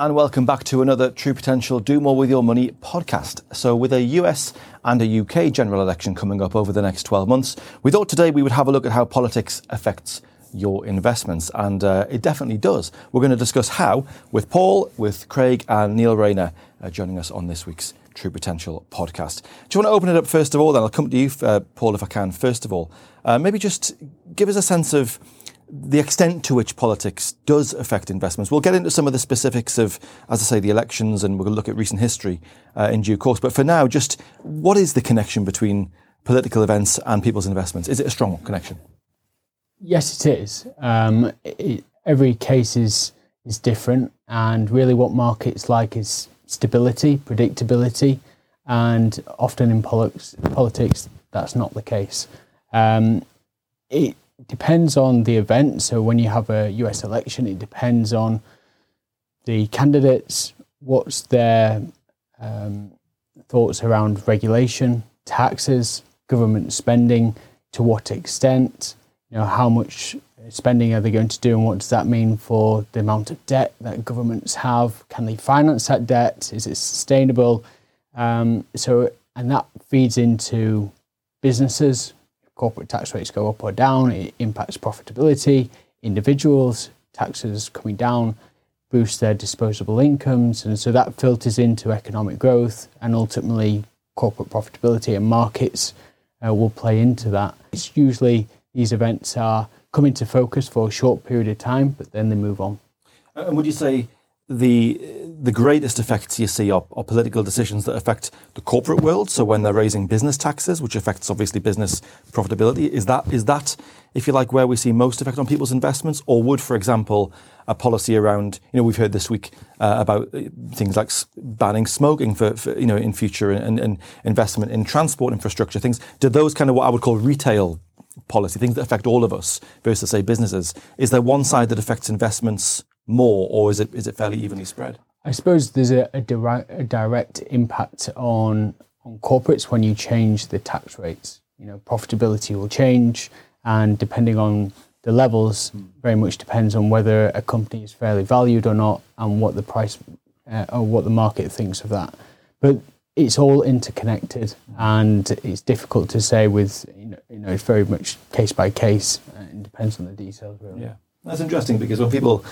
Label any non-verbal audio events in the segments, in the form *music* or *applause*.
and welcome back to another True Potential Do More with Your Money podcast. So, with a US and a UK general election coming up over the next 12 months, we thought today we would have a look at how politics affects your investments, and uh, it definitely does. We're going to discuss how with Paul, with Craig, and Neil Rayner uh, joining us on this week's True Potential podcast. Do you want to open it up first of all? Then I'll come to you, uh, Paul, if I can. First of all, uh, maybe just give us a sense of the extent to which politics does affect investments. We'll get into some of the specifics of, as I say, the elections, and we'll look at recent history uh, in due course. But for now, just what is the connection between political events and people's investments? Is it a strong connection? Yes, it is. Um, it, every case is is different, and really, what markets like is stability, predictability, and often in politics, politics that's not the case. Um, it depends on the event. So when you have a US election, it depends on the candidates, what's their um, thoughts around regulation, taxes, government spending, to what extent, you know, how much spending are they going to do and what does that mean for the amount of debt that governments have? Can they finance that debt? Is it sustainable? Um, so, and that feeds into businesses, corporate tax rates go up or down, it impacts profitability. Individuals, taxes coming down, boost their disposable incomes. And so that filters into economic growth and ultimately corporate profitability and markets uh, will play into that. It's usually these events are come into focus for a short period of time, but then they move on. And would you say the the greatest effects you see are, are, political decisions that affect the corporate world. So when they're raising business taxes, which affects obviously business profitability, is that is that if you like where we see most effect on people's investments, or would, for example, a policy around you know we've heard this week uh, about things like banning smoking for, for, you know in future and, and investment in transport infrastructure things. Do those kind of what I would call retail policy things that affect all of us versus say businesses? Is there one side that affects investments? More, or is it is it fairly evenly spread? I suppose there's a, a, direct, a direct impact on on corporates when you change the tax rates. You know, profitability will change, and depending on the levels, very much depends on whether a company is fairly valued or not, and what the price uh, or what the market thinks of that. But it's all interconnected, and it's difficult to say with you know, you know it's very much case by case. Uh, it depends on the details, really. Yeah, that's interesting because when people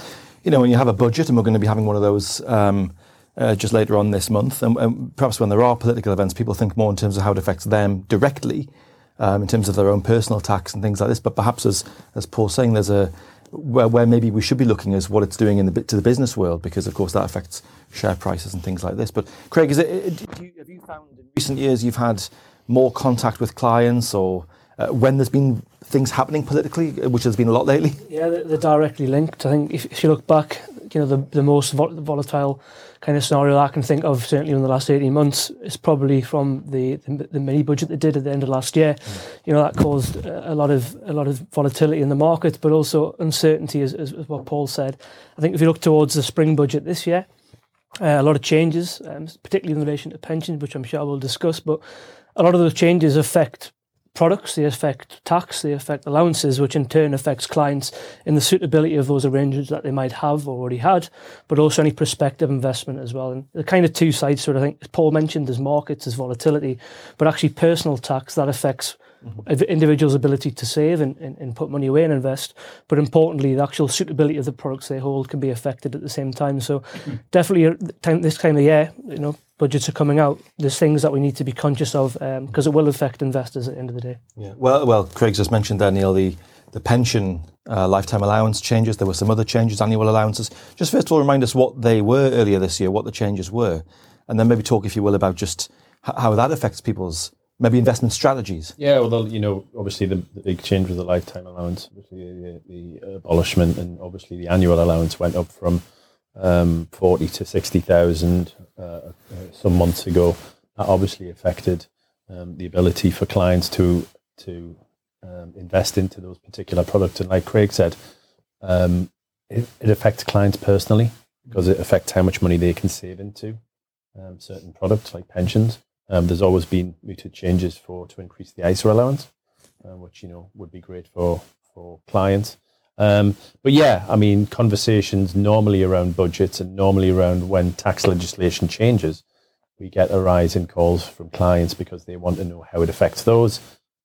you know, when you have a budget, and we're going to be having one of those um, uh, just later on this month, and, and, perhaps when there are political events, people think more in terms of how it affects them directly, um, in terms of their own personal tax and things like this. But perhaps, as as Paul's saying, there's a where, where maybe we should be looking is what it's doing in the to the business world, because of course that affects share prices and things like this. But Craig, is it, you, have you found in recent years you've had more contact with clients or uh, when there's been things happening politically, which has been a lot lately? Yeah, they're, directly linked. I think if, if, you look back, you know, the, the most volatile kind of scenario I can think of, certainly in the last 18 months, is probably from the, the, the mini budget they did at the end of last year. Mm. You know, that caused a lot of a lot of volatility in the market, but also uncertainty, as, as, what Paul said. I think if you look towards the spring budget this year, uh, a lot of changes, um, particularly in relation to pensions, which I'm sure we'll discuss, but a lot of those changes affect products, they affect tax, they affect allowances, which in turn affects clients in the suitability of those arrangements that they might have or already had, but also any prospective investment as well. And the kind of two sides to it, I think Paul mentioned there's markets, there's volatility, but actually personal tax that affects mm-hmm. individuals' ability to save and, and, and, put money away and invest. But importantly, the actual suitability of the products they hold can be affected at the same time. So mm-hmm. definitely uh, this time of year, you know, budgets are coming out, there's things that we need to be conscious of because um, it will affect investors at the end of the day. Yeah. Well, well, Craig just mentioned there, Neil, the the pension uh, lifetime allowance changes. There were some other changes, annual allowances. Just first of all, remind us what they were earlier this year, what the changes were, and then maybe talk, if you will, about just how that affects people's maybe investment strategies. Yeah, well, you know, obviously the, the big change was the lifetime allowance, the, the, abolishment, and obviously the annual allowance went up from um, 40 to 60,000 uh, uh, some months ago. That obviously affected um, the ability for clients to to um, invest into those particular products. And like Craig said, um, it, it, affects clients personally because it affects how much money they can save into um, certain products like pensions. Um, there's always been mooted changes for to increase the ISA allowance, uh, which you know would be great for for clients. Um, but yeah, I mean, conversations normally around budgets and normally around when tax legislation changes, we get a rise in calls from clients because they want to know how it affects those,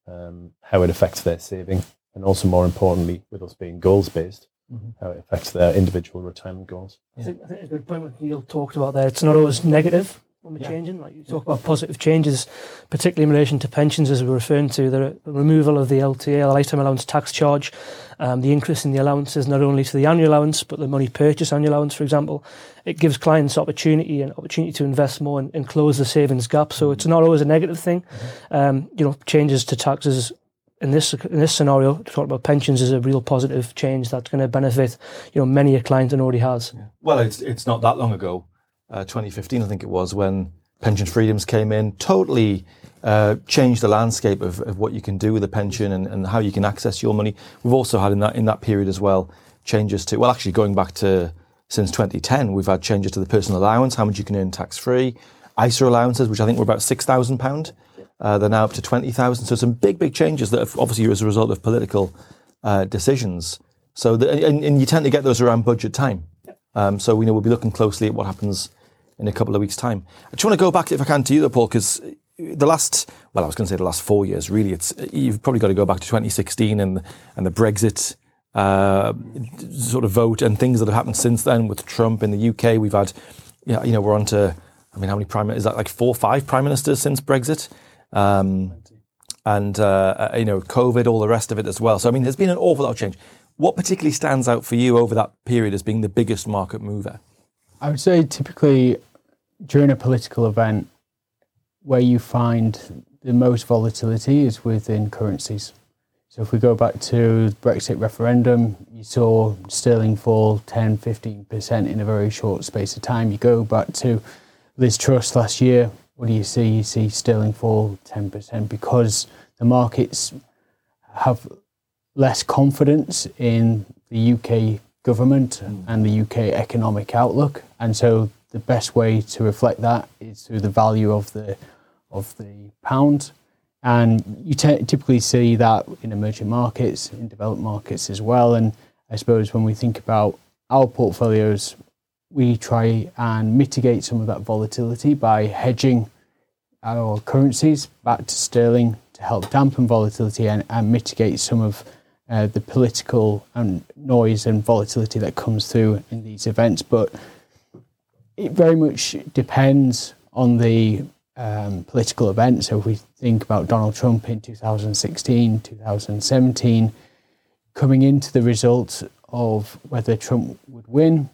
um, how it affects their saving, and also more importantly, with us being goals based, mm-hmm. how it affects their individual retirement goals. Yeah. I, think, I think a good point what Neil talked about there. It's not always negative when we're yeah. changing. Like you talk about positive changes, particularly in relation to pensions, as we were referring to the, the removal of the LTA, the lifetime allowance tax charge, um, the increase in the allowances not only to the annual allowance but the money purchase annual allowance, for example. It gives clients opportunity and opportunity to invest more and, and close the savings gap. So it's not always a negative thing. Mm-hmm. Um, you know, changes to taxes in this in this scenario, to talk about pensions is a real positive change that's going to benefit you know many a client and already has. Yeah. Well, it's it's not that long ago uh, 2015, I think it was, when pension freedoms came in, totally uh, changed the landscape of, of, what you can do with a pension and, and, how you can access your money. We've also had in that in that period as well changes to well, actually going back to since 2010, we've had changes to the personal allowance, how much you can earn tax free, ISA allowances, which I think were about six thousand pound. Uh, they're now up to twenty thousand. So some big, big changes that have obviously as a result of political uh, decisions. So the, and, and, you tend to get those around budget time. Um, so we know we'll be looking closely at what happens in a couple of weeks' time. I just want to go back, if I can, to you, though, Paul, because the last, well, I was going to say the last four years, really, it's you've probably got to go back to 2016 and and the Brexit uh, sort of vote and things that have happened since then with Trump in the UK. We've had, you know, we're on to, I mean, how many prime is that like four, or five prime ministers since Brexit? Um, and uh, you know, COVID, all the rest of it as well. So I mean, there's been an awful lot of change. What particularly stands out for you over that period as being the biggest market mover? I would say typically during a political event, where you find the most volatility is within currencies. So if we go back to the Brexit referendum, you saw sterling fall 10, 15% in a very short space of time. You go back to Liz Truss last year, what do you see? You see sterling fall 10% because the markets have less confidence in the UK government and the UK economic outlook. And so the best way to reflect that is through the value of the of the pound. And you t- typically see that in emerging markets, in developed markets as well. And I suppose when we think about our portfolios, we try and mitigate some of that volatility by hedging our currencies back to sterling to help dampen volatility and, and mitigate some of uh, the political and noise and volatility that comes through in these events. But it very much depends on the um, political event. So if we think about Donald Trump in 2016, 2017, coming into the result of whether Trump would win,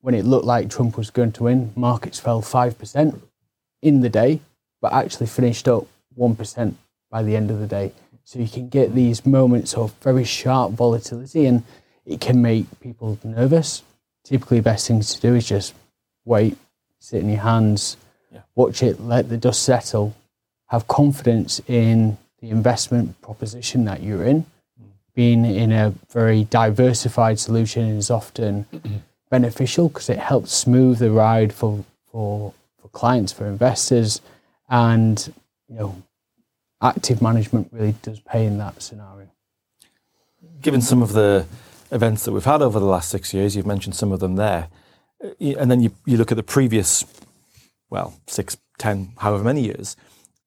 when it looked like Trump was going to win, markets fell 5% in the day, but actually finished up 1% by the end of the day. So you can get these moments of very sharp volatility and it can make people nervous. Typically, the best thing to do is just wait, sit in your hands, yeah. watch it, let the dust settle, have confidence in the investment proposition that you're in. Mm. Being in a very diversified solution is often *clears throat* beneficial because it helps smooth the ride for, for, for clients, for investors, and you know active management really does pay in that scenario. Given some of the events that we've had over the last six years, you've mentioned some of them there, uh, and then you, you look at the previous, well, six, ten, however many years,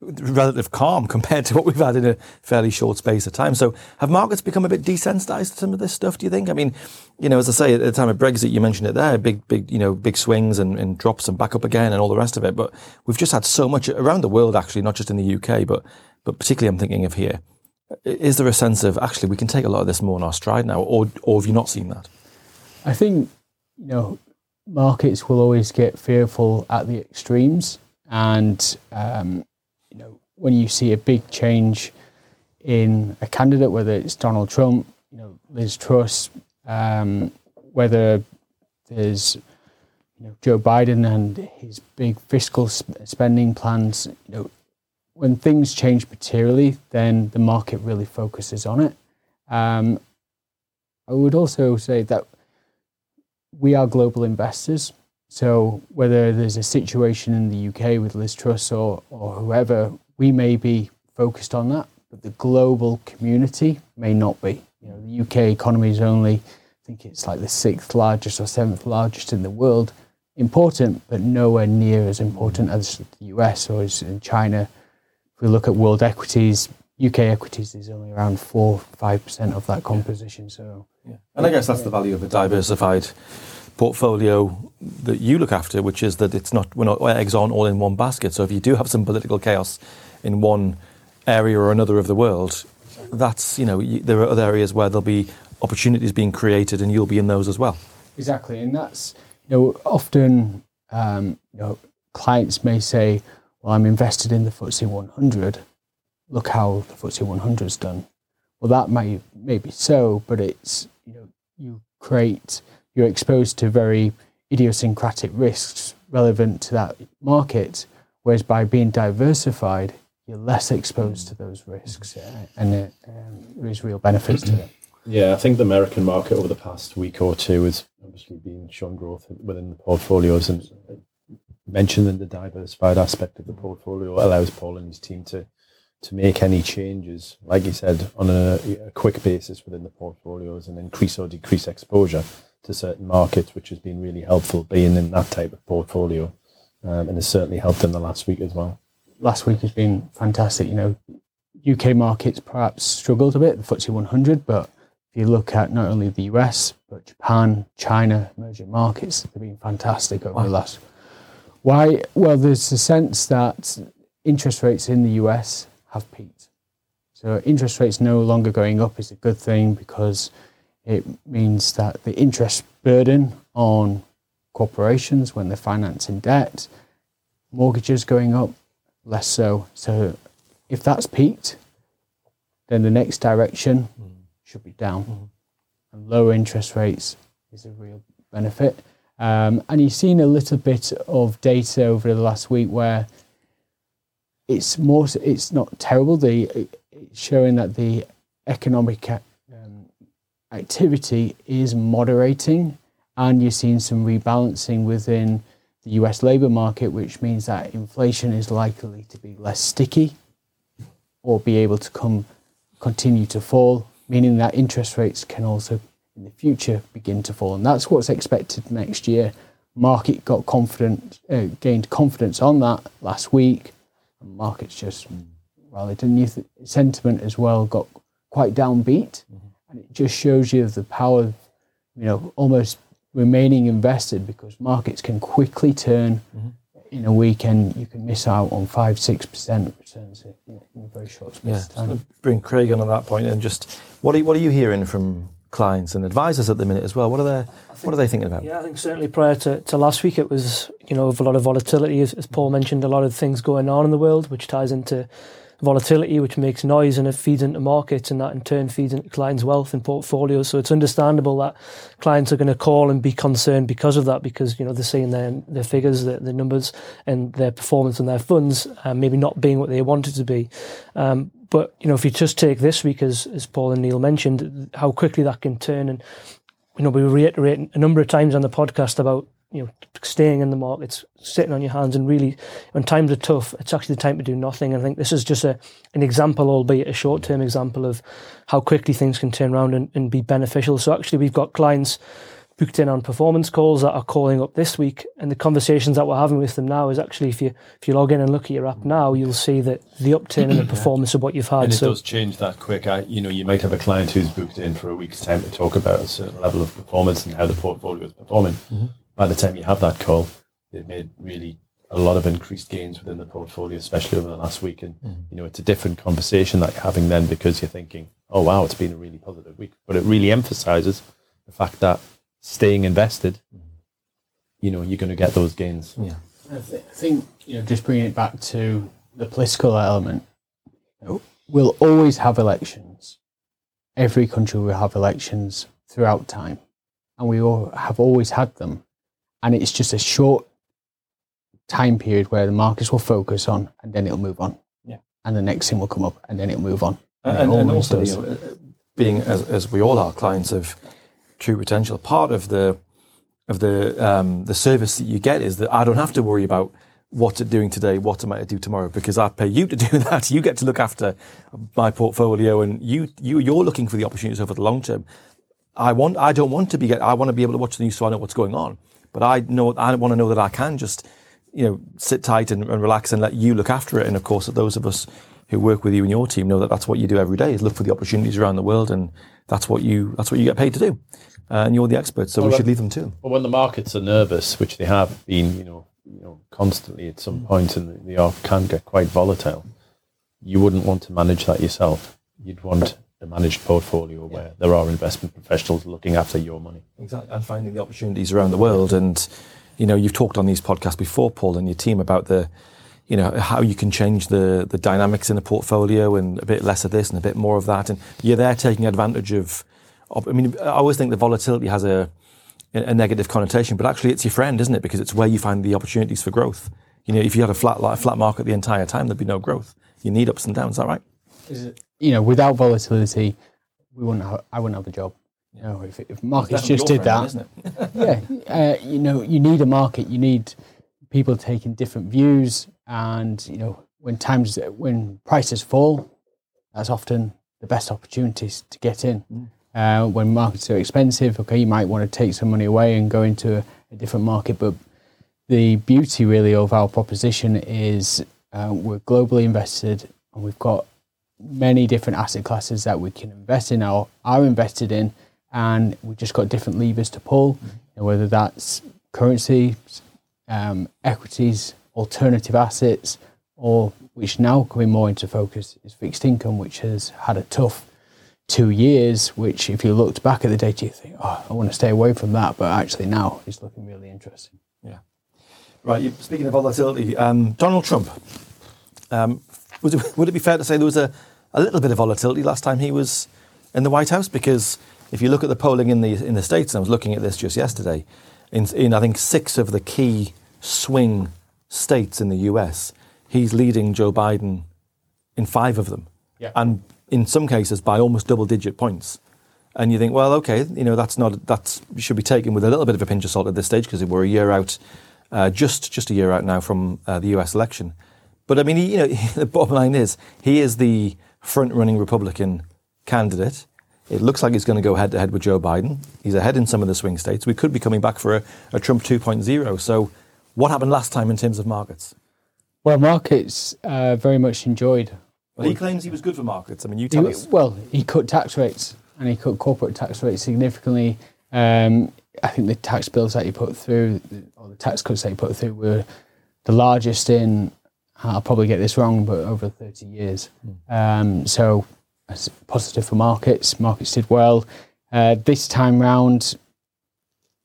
relative calm *laughs* compared to what we've had in a fairly short space of time. So have markets become a bit desensitized to some of this stuff, do you think? I mean, you know, as I say, at the time of Brexit, you mentioned it there, big, big, you know, big swings and, and drops and back up again and all the rest of it. But we've just had so much around the world, actually, not just in the UK, but but particularly I'm thinking of here. Is there a sense of actually we can take a lot of this more in our stride now, or or have you not seen that? I think you know markets will always get fearful at the extremes, and um, when you see a big change in a candidate, whether it's Donald Trump, you know Liz Truss, um, whether there's you know Joe Biden and his big fiscal sp- spending plans, you know when things change materially, then the market really focuses on it. Um, I would also say that we are global investors. So whether there's a situation in the UK with Liz Truss or, or whoever, we may be focused on that, but the global community may not be. You know, the UK economy is only, I think it's like the sixth largest or seventh largest in the world. Important, but nowhere near as important as the US or as in China. If we look at world equities, UK equities is only around four, five percent of that composition. So, Yeah. And I guess that's the value of a diversified portfolio that you look after, which is that it's not we're not eggs on all in one basket. So if you do have some political chaos in one area or another of the world, that's you know there are other areas where there'll be opportunities being created, and you'll be in those as well. Exactly, and that's you know often um, you know clients may say, "Well, I'm invested in the FTSE 100. Look how the FTSE 100 has done." Well, that may may be so, but it's you know you create you're exposed to very idiosyncratic risks relevant to that market, whereas by being diversified, you're less exposed to those risks, uh, and um, there is real benefits to it. Yeah, I think the American market over the past week or two has obviously been shown growth within the portfolios and mentioning the diversified aspect of the portfolio allows Paul and his team to to make any changes, like you said, on a, a quick basis within the portfolios and increase or decrease exposure to certain markets, which has been really helpful being in that type of portfolio um, and has certainly helped in the last week as well. Last week has been fantastic. You know, UK markets perhaps struggled a bit, the FTSE 100, but if you look at not only the US, but Japan, China, emerging markets, they've been fantastic over the last. Why? Well, there's a sense that interest rates in the US have peaked. So interest rates no longer going up is a good thing because it means that the interest burden on corporations when they're financing debt, mortgages going up, less so. So if that's peaked, then the next direction should be down. And lower interest rates is a real benefit. Um, and you've seen a little bit of data over the last week where it's more, it's not terrible. The it's showing that the economic um, activity is moderating, and you're seeing some rebalancing within the US labour market, which means that inflation is likely to be less sticky or be able to come continue to fall, meaning that interest rates can also in the future begin to fall. And that's what's expected next year. Market got confident, uh, gained confidence on that last week. And markets just rallied. And youth sentiment as well got quite downbeat. And it just shows you the power of, you know, almost remaining invested because markets can quickly turn mm-hmm. in a weekend. You can miss out on five, six percent returns in, in a very short space Yeah. of time. So bring Craig on on that point, and just what are you, what are you hearing from clients and advisors at the minute as well? What are they what are they thinking about? Yeah, I think certainly prior to, to last week, it was you know of a lot of volatility, as, as Paul mentioned, a lot of things going on in the world, which ties into volatility, which makes noise and it feeds into markets, and that in turn feeds into clients' wealth and portfolios. So it's understandable that clients are going to call and be concerned because of that, because you know they're seeing their their figures, their, their numbers, and their performance and their funds uh, maybe not being what they wanted to be. Um, but you know, if you just take this week, as as Paul and Neil mentioned, how quickly that can turn and you know, we reiterate a number of times on the podcast about you know staying in the markets, sitting on your hands, and really when times are tough, it's actually the time to do nothing. And I think this is just a an example, albeit a short term example of how quickly things can turn around and, and be beneficial. So actually, we've got clients booked in on performance calls that are calling up this week, and the conversations that we're having with them now is actually if you if you log in and look at your app now, you'll see that the upturn in the *clears throat* performance of what you've had. And it so does change that quick. I, you know, you might have a client who's booked in for a week's time to talk about a certain level of performance and how the portfolio is performing. Mm-hmm. By the time you have that call, they've made really a lot of increased gains within the portfolio, especially over the last week. And mm. you know, it's a different conversation that you're having then because you're thinking, "Oh wow, it's been a really positive week." But it really emphasises the fact that staying invested, you know, you're going to get those gains. Yeah. I, th- I think you know, just bringing it back to the political element, you know, we'll always have elections. Every country will have elections throughout time, and we all have always had them. And it's just a short time period where the markets will focus on, and then it'll move on. Yeah. And the next thing will come up, and then it'll move on. And, and, and also, you know, uh, being as, as we all are clients of True Potential, part of the of the um, the service that you get is that I don't have to worry about what's it doing today? What am I to do tomorrow? Because I pay you to *laughs* do that. You get to look after my portfolio, and you you you're looking for the opportunities over the long term. I want I don't want to be get I want to be able to watch the news so I know what's going on. But I know I want to know that I can just you know sit tight and, and relax and let you look after it. And of course, that those of us who work with you and your team know that that's what you do every day is look for the opportunities around the world, and that's what you that's what you get paid to do. Uh, and you're the expert, so well, we should leave them to. Well, when the markets are nervous, which they have been, you know, you know, constantly at some point, and they are, can get quite volatile. You wouldn't want to manage that yourself. You'd want a managed portfolio where yeah. there are investment professionals looking after your money. Exactly, and finding the opportunities around the world. And you know, you've talked on these podcasts before, Paul, and your team about the, you know, how you can change the the dynamics in a portfolio and a bit less of this and a bit more of that. And you're there taking advantage of. of I mean, I always think the volatility has a a negative connotation, but actually it's your friend, isn't it? Because it's where you find the opportunities for growth. You know, if you had a flat a flat market the entire time, there'd be no growth. You need ups and downs. Is that right? Is it? You know, without volatility, we wouldn't. Have, I wouldn't have a job. You know, if, if markets just did friend, that, *laughs* *laughs* yeah, uh, you know, you need a market. You need people taking different views, and you know, when times when prices fall, that's often the best opportunities to get in. Mm. Uh, when markets are expensive, okay, you might want to take some money away and go into a, a different market. But the beauty, really, of our proposition is uh, we're globally invested and we've got many different asset classes that we can invest in or are invested in, and we've just got different levers to pull, mm-hmm. whether that's currency, um, equities, alternative assets, or which now coming more into focus is fixed income, which has had a tough two years, which if you looked back at the data, you think, oh, I want to stay away from that. But actually now it's looking really interesting. Yeah. Right. Speaking of volatility, um, Donald Trump, um, it, *laughs* would it be fair to say there was a, a little bit of volatility last time he was in the White House? Because if you look at the polling in the, in the States, and I was looking at this just yesterday, in, in I think six of the key swing states in the US, he's leading Joe Biden in five of them. Yeah. And in some cases by almost double digit points. And you think, well, okay, you know, that's not, that should be taken with a little bit of a pinch of salt at this stage because we're a year out, uh, just, just a year out now from uh, the US election. But I mean, he, you know, *laughs* the bottom line is he is the front running Republican candidate. It looks like he's going to go head to head with Joe Biden. He's ahead in some of the swing states. We could be coming back for a, a Trump 2.0. So, what happened last time in terms of markets? Well, markets uh, very much enjoyed well, he claims he was good for markets. I mean, you tell he, us. Well, he cut tax rates and he cut corporate tax rates significantly. Um, I think the tax bills that he put through, or the tax cuts that he put through, were the largest in, I'll probably get this wrong, but over 30 years. Mm. Um, so that's positive for markets. Markets did well. Uh, this time round,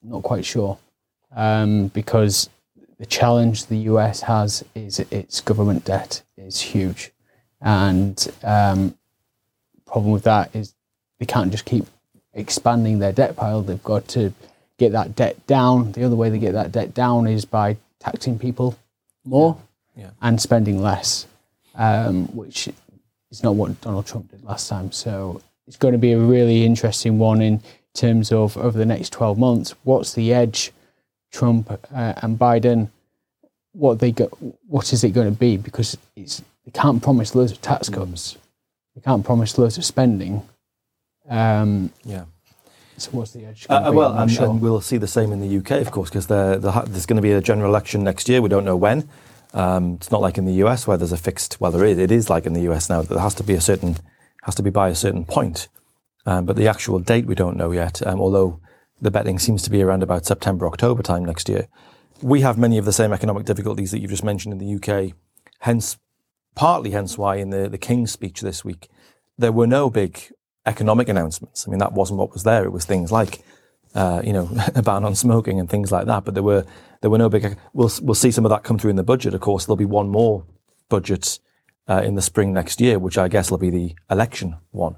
not quite sure, um, because the challenge the US has is its government debt is huge. And um, problem with that is they can't just keep expanding their debt pile. They've got to get that debt down. The other way they get that debt down is by taxing people more yeah. Yeah. and spending less, um, which is not what Donald Trump did last time. So it's going to be a really interesting one in terms of over the next 12 months. What's the edge, Trump uh, and Biden? What they go, what is it going to be? Because it's they can't promise loads of tax mm. cuts. They can't promise loads of spending. Um, yeah. So what's the edge? Uh, well, and, sure. and, we'll see the same in the UK, of course, because there's going to be a general election next year. We don't know when. Um, it's not like in the US where there's a fixed. Well, there is. It is like in the US now. That there has to be a certain has to be by a certain point, um, but the actual date we don't know yet. Um, although the betting seems to be around about September October time next year. We have many of the same economic difficulties that you've just mentioned in the UK. Hence, partly hence why in the, the King's speech this week, there were no big economic announcements. I mean, that wasn't what was there. It was things like, uh, you know, *laughs* a ban on smoking and things like that. But there were there were no big. We'll we'll see some of that come through in the budget. Of course, there'll be one more budget uh, in the spring next year, which I guess will be the election one.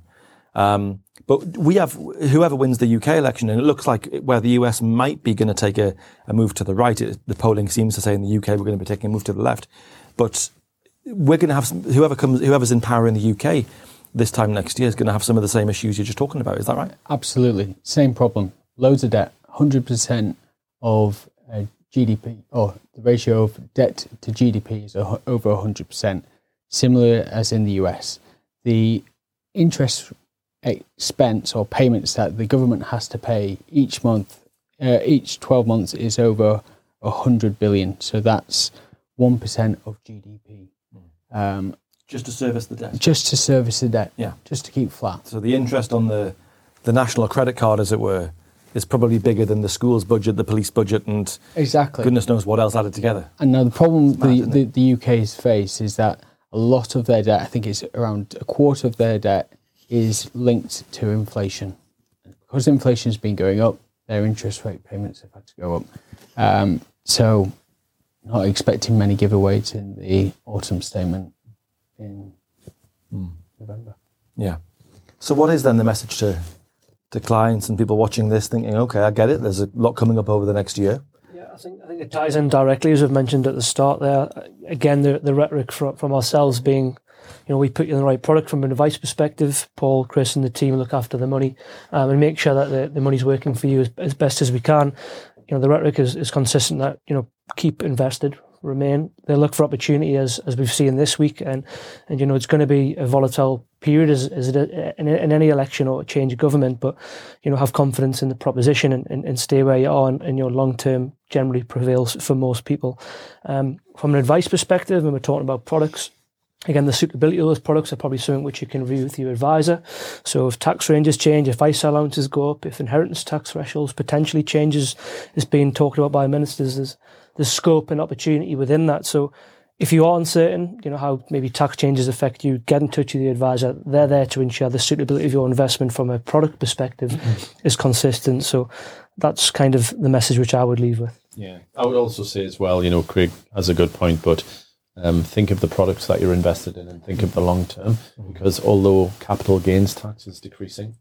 Um, but we have whoever wins the UK election, and it looks like where the US might be going to take a, a, move to the right. It, the polling seems to say in the UK we're going to be taking a move to the left. But we're going to have some, whoever comes, whoever's in power in the UK this time next year is going to have some of the same issues you're just talking about. Is that right? Absolutely, same problem. Loads of debt. Hundred percent of GDP or the ratio of debt to GDP is over 100%, similar as in the US. The interest expense or payments that the government has to pay each month, uh, each 12 months, is over 100 billion. So that's 1% of GDP. Um, Just to service the debt. just to service the debt, Yeah. just to keep flat. So the interest on the the national credit card, as it were, is probably bigger than the school's budget, the police budget, and Exactly. goodness knows what else added together. And now the problem mad, the, the, the UK's face is that a lot of their debt, I think it's around a quarter of their debt, is linked to inflation. Because inflation has been going up, their interest rate payments have had to go up. Um, so, not expecting many giveaways in the autumn statement in November. Yeah. So what is then the message to to clients and people watching this, thinking, okay, I get it. There's a lot coming up over the next year. Yeah, I think I think it ties in directly, as I've mentioned at the start. There, again, the the rhetoric from from ourselves being, you know, we put you in the right product from an advice perspective. Paul, Chris, and the team look after the money um, and make sure that the, the money's working for you as, as best as we can. You know, the rhetoric is, is consistent that you know keep invested, remain. They look for opportunity as as we've seen this week, and and you know it's going to be a volatile period as, as it in, in any election or change of government. But you know, have confidence in the proposition and, and, and stay where you are, and, and your long term generally prevails for most people. Um, from an advice perspective, when we're talking about products. Again, the suitability of those products are probably something which you can review with your advisor. So, if tax ranges change, if ISA allowances go up, if inheritance tax thresholds potentially changes, is being talked about by ministers, there's, there's scope and opportunity within that. So, if you are uncertain, you know, how maybe tax changes affect you, get in touch with the advisor. They're there to ensure the suitability of your investment from a product perspective is consistent. So that's kind of the message which I would leave with. Yeah, I would also say as well, you know, Craig has a good point, but um, think of the products that you're invested in and think of the long term because although capital gains tax is decreasing,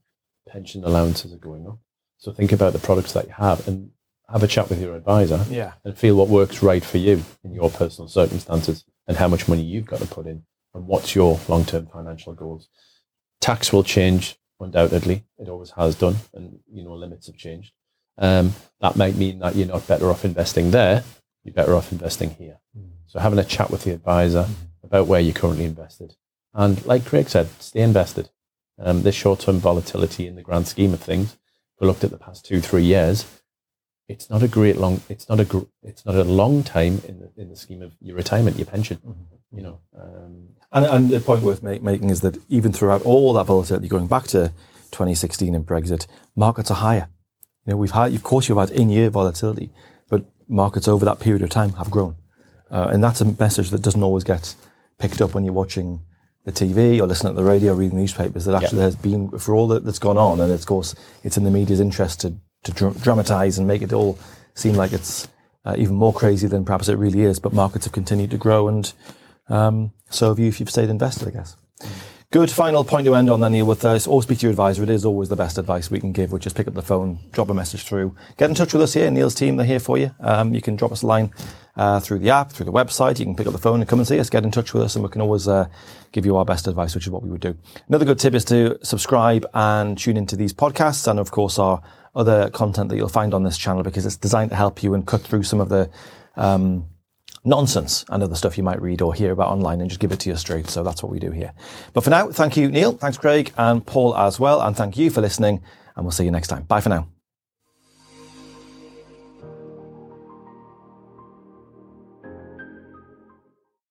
pension allowances are going up. So think about the products that you have and have a chat with your advisor Yeah. and feel what works right for you in your personal circumstances and how much money you've got to put in and what's your long term financial goals. Tax will change undoubtedly. It always has done, and you know limits have changed. Um, that might mean that you're not better off investing there. You're better off investing here. So having a chat with the advisor about where you're currently invested, and like Craig said, stay invested. Um, this short-term volatility in the grand scheme of things, if we looked at the past two, three years, it's not a great long. It's not a. gr- It's not a long time in the in the scheme of your retirement, your pension. You know. Um, And, and the point worth make, making is that even throughout all that volatility, going back to 2016 and Brexit, markets are higher. You know, we've had, of course, you've had in-year volatility, but markets over that period of time have grown, uh, and that's a message that doesn't always get picked up when you're watching the TV or listening to the radio, or reading newspapers. That actually there's been for all that, that's gone on, and of course, it's in the media's interest to to dr- dramatize and make it all seem like it's uh, even more crazy than perhaps it really is. But markets have continued to grow, and um, so have you if you've stayed invested, I guess. Good final point to end on then, Neil, with uh, always speak to your advisor. It is always the best advice we can give, which is pick up the phone, drop a message through. Get in touch with us here. Neil's team, they're here for you. Um, you can drop us a line uh, through the app, through the website. You can pick up the phone and come and see us. Get in touch with us, and we can always uh, give you our best advice, which is what we would do. Another good tip is to subscribe and tune into these podcasts, and of course, our other content that you'll find on this channel because it's designed to help you and cut through some of the um, nonsense and other stuff you might read or hear about online and just give it to you straight. So that's what we do here. But for now, thank you, Neil. Thanks, Craig and Paul as well. And thank you for listening. And we'll see you next time. Bye for now.